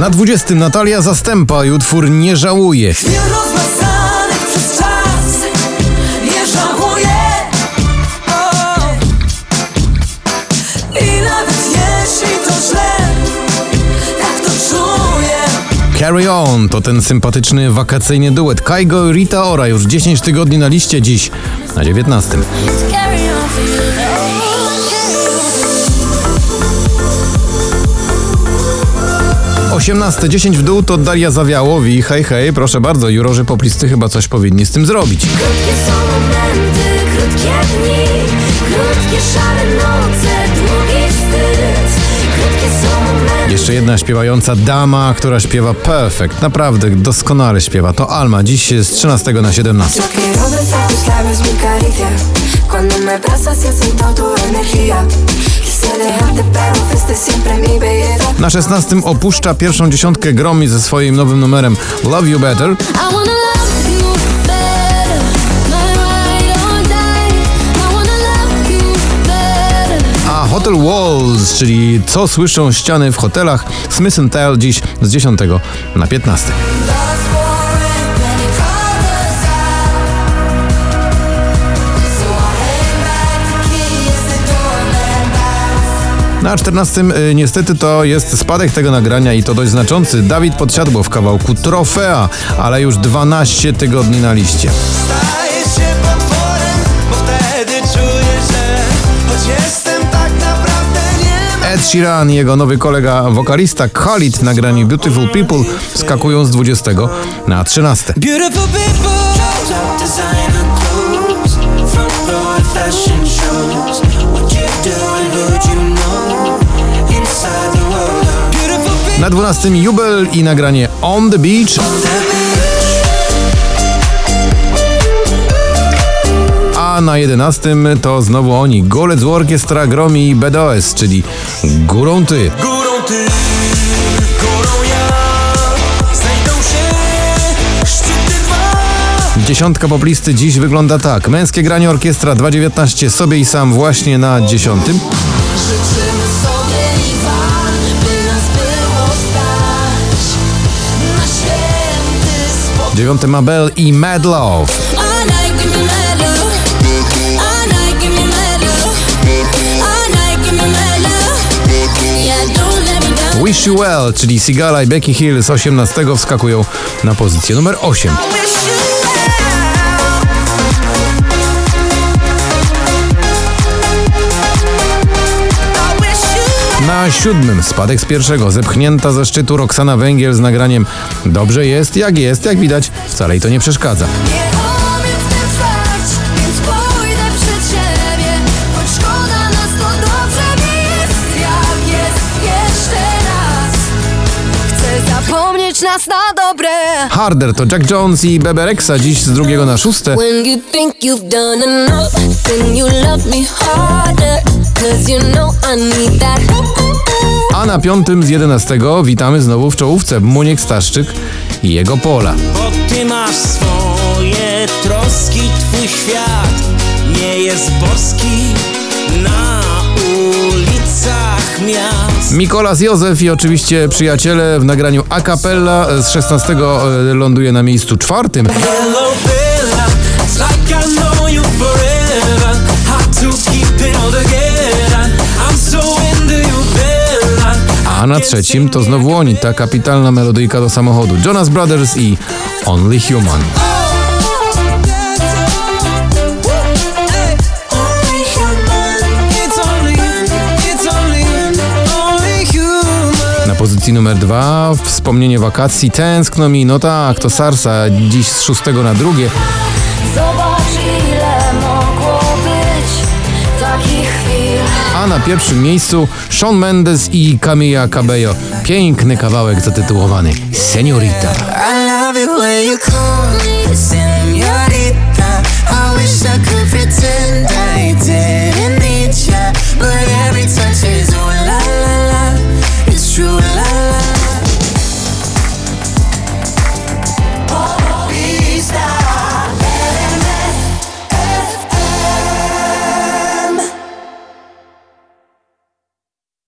Na 20 Natalia Zastępa i utwór Nie żałuje. Nierozmazanych przez czas Nie żałuję o. I nawet jeśli to źle Tak to czuję Carry On to ten sympatyczny wakacyjny duet. Kaigo i Rita Ora już 10 tygodni na liście dziś na 19. 18, 10 w dół to Daria Zawiałowi. Hej, hej, proszę bardzo, jurorzy poplisty chyba coś powinni z tym zrobić. Krótkie są momenty, krótkie dni Krótkie szare noce, długi wstyd Jeszcze jedna śpiewająca dama, która śpiewa perfekt. Naprawdę doskonale śpiewa. To Alma, dziś z 13 na 17. Na 16 opuszcza pierwszą dziesiątkę Gromi ze swoim nowym numerem love you better. A Hotel Walls, czyli co słyszą ściany w hotelach, Smith Tell dziś z 10 na 15. Na 14 y, niestety to jest spadek tego nagrania i to dość znaczący. Dawid Podsiadło w kawałku Trofea, ale już 12 tygodni na liście. Staję się potworem, bo wtedy czuję, że choć jestem tak naprawdę nie Ed Sheeran i jego nowy kolega wokalista Khalid na graniu Beautiful People skakują z 20 na 13. Beautiful people Na 12 Jubel i nagranie On the Beach, a na 11 to znowu oni, Golec Orkiestra Gromi i BDOS, czyli Górą Ty. Górą ty, górą ja Znajdą się szczyty dwa Dziesiątka poplisty dziś wygląda tak. Męskie granie orkiestra 2.19 sobie i sam właśnie na dziesiątym. Yeah, don't let me down. Wish You Well, czyli Sigala i Becky Hill z 18 wskakują na pozycję numer 8. Na siódmym spadek z pierwszego, zepchnięta ze szczytu Roxana Węgiel z nagraniem Dobrze jest, jak jest, jak widać, wcale jej to nie przeszkadza. Nie umiem w tym trwać, więc pójdę przed siebie. Choć szkoda nas, to dobrze mi jest, jak jest jeszcze raz. Chcę zapomnieć nas na dobre. Harder to Jack Jones i Bebe Rexha dziś z drugiego na szóste. When A na piątym z 11 witamy znowu w czołówce Muniek Staszczyk i jego pola. Bo ty masz swoje troski, twój świat nie jest boski na ulicach miast. Mikolas Józef i oczywiście przyjaciele w nagraniu a cappella z 16 ląduje na miejscu czwartym. Hello trzecim to znowu oni, ta kapitalna melodyjka do samochodu. Jonas Brothers i only human. Na pozycji numer dwa wspomnienie wakacji Tęskno mi, no tak, to Sarsa dziś z szóstego na drugie. A na pierwszym miejscu Shawn Mendes i Camilla Cabello. Piękny kawałek zatytułowany Seniorita. I